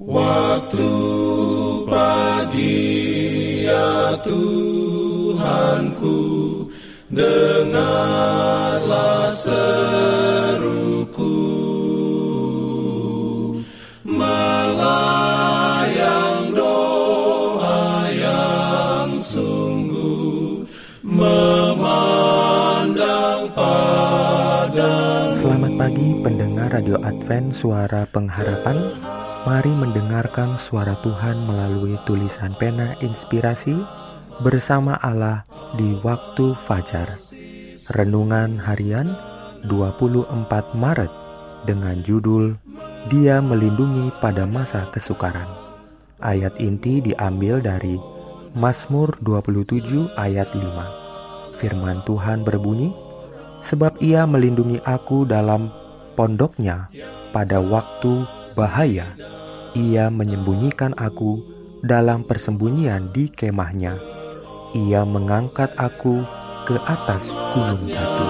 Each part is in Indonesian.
Waktu pagi ya Tuhanku Dengarlah seruku. Melayang doa yang sungguh Memandang pada Selamat pagi pendengar Radio Advent Suara Pengharapan Mari mendengarkan suara Tuhan melalui tulisan pena inspirasi bersama Allah di waktu fajar. Renungan harian 24 Maret dengan judul Dia melindungi pada masa kesukaran. Ayat inti diambil dari Mazmur 27 ayat 5. Firman Tuhan berbunyi, Sebab ia melindungi aku dalam pondoknya pada waktu bahaya. Ia menyembunyikan aku dalam persembunyian di kemahnya. Ia mengangkat aku ke atas gunung batu.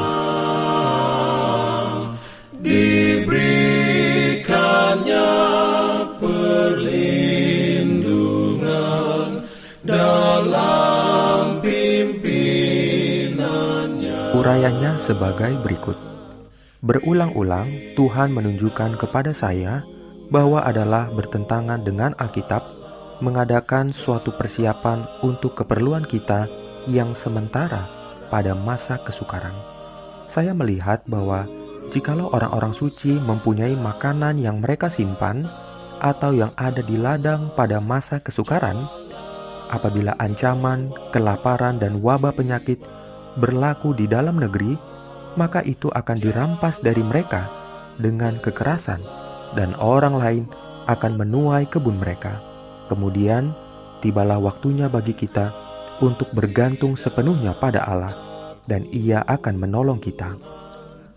Diberikannya perlindungan dalam pimpinannya. Urayanya sebagai berikut. Berulang-ulang Tuhan menunjukkan kepada saya bahwa adalah bertentangan dengan Alkitab mengadakan suatu persiapan untuk keperluan kita yang sementara pada masa kesukaran. Saya melihat bahwa jikalau orang-orang suci mempunyai makanan yang mereka simpan atau yang ada di ladang pada masa kesukaran, apabila ancaman, kelaparan, dan wabah penyakit berlaku di dalam negeri, maka itu akan dirampas dari mereka dengan kekerasan, dan orang lain akan menuai kebun mereka. Kemudian tibalah waktunya bagi kita untuk bergantung sepenuhnya pada Allah, dan Ia akan menolong kita.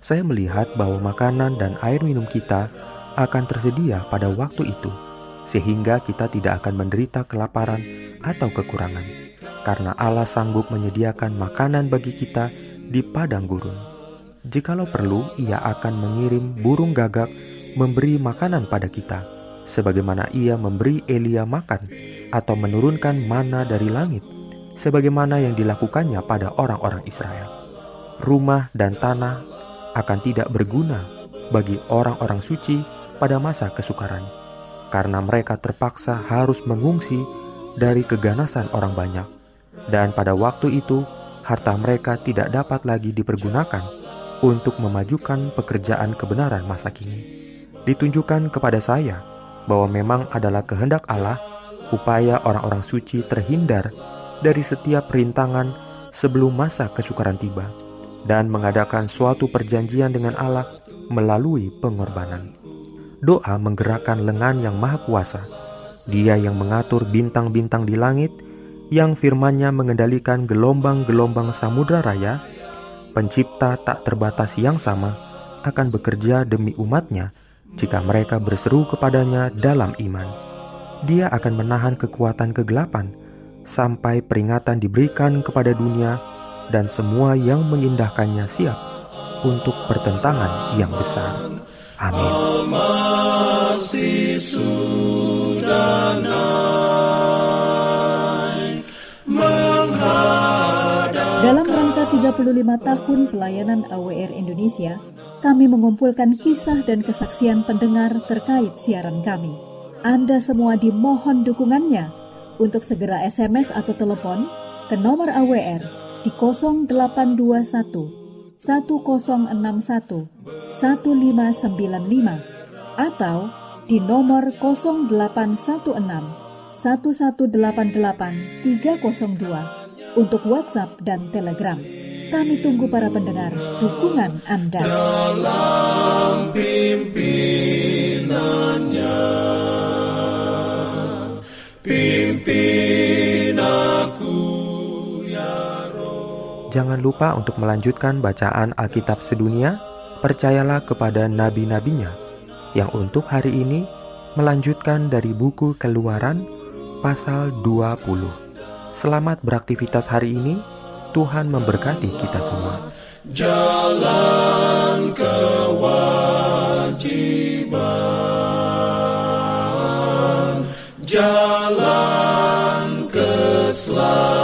Saya melihat bahwa makanan dan air minum kita akan tersedia pada waktu itu, sehingga kita tidak akan menderita kelaparan atau kekurangan, karena Allah sanggup menyediakan makanan bagi kita di padang gurun. Jikalau perlu, Ia akan mengirim burung gagak memberi makanan pada kita, sebagaimana Ia memberi Elia makan atau menurunkan mana dari langit, sebagaimana yang dilakukannya pada orang-orang Israel. Rumah dan tanah akan tidak berguna bagi orang-orang suci pada masa kesukaran, karena mereka terpaksa harus mengungsi dari keganasan orang banyak, dan pada waktu itu harta mereka tidak dapat lagi dipergunakan untuk memajukan pekerjaan kebenaran masa kini. Ditunjukkan kepada saya bahwa memang adalah kehendak Allah upaya orang-orang suci terhindar dari setiap rintangan sebelum masa kesukaran tiba dan mengadakan suatu perjanjian dengan Allah melalui pengorbanan. Doa menggerakkan lengan yang maha kuasa. Dia yang mengatur bintang-bintang di langit, yang firmannya mengendalikan gelombang-gelombang samudra raya, pencipta tak terbatas yang sama, akan bekerja demi umatnya jika mereka berseru kepadanya dalam iman. Dia akan menahan kekuatan kegelapan sampai peringatan diberikan kepada dunia dan semua yang mengindahkannya siap untuk pertentangan yang besar. Amin. Dalam rangka 35 tahun pelayanan AWR Indonesia, kami mengumpulkan kisah dan kesaksian pendengar terkait siaran kami. Anda semua dimohon dukungannya untuk segera SMS atau telepon ke nomor AWR di 0821 1061 1595 atau di nomor 0816 1188 302 untuk WhatsApp dan Telegram. Kami tunggu para pendengar dukungan Anda. dalam pimpinannya. Pimpin aku ya Roh. Jangan lupa untuk melanjutkan bacaan Alkitab sedunia. Percayalah kepada nabi-nabinya yang untuk hari ini melanjutkan dari buku Keluaran pasal 20. Selamat beraktivitas hari ini. Tuhan memberkati kita semua. Jalan kewajiban jalan keselamatan.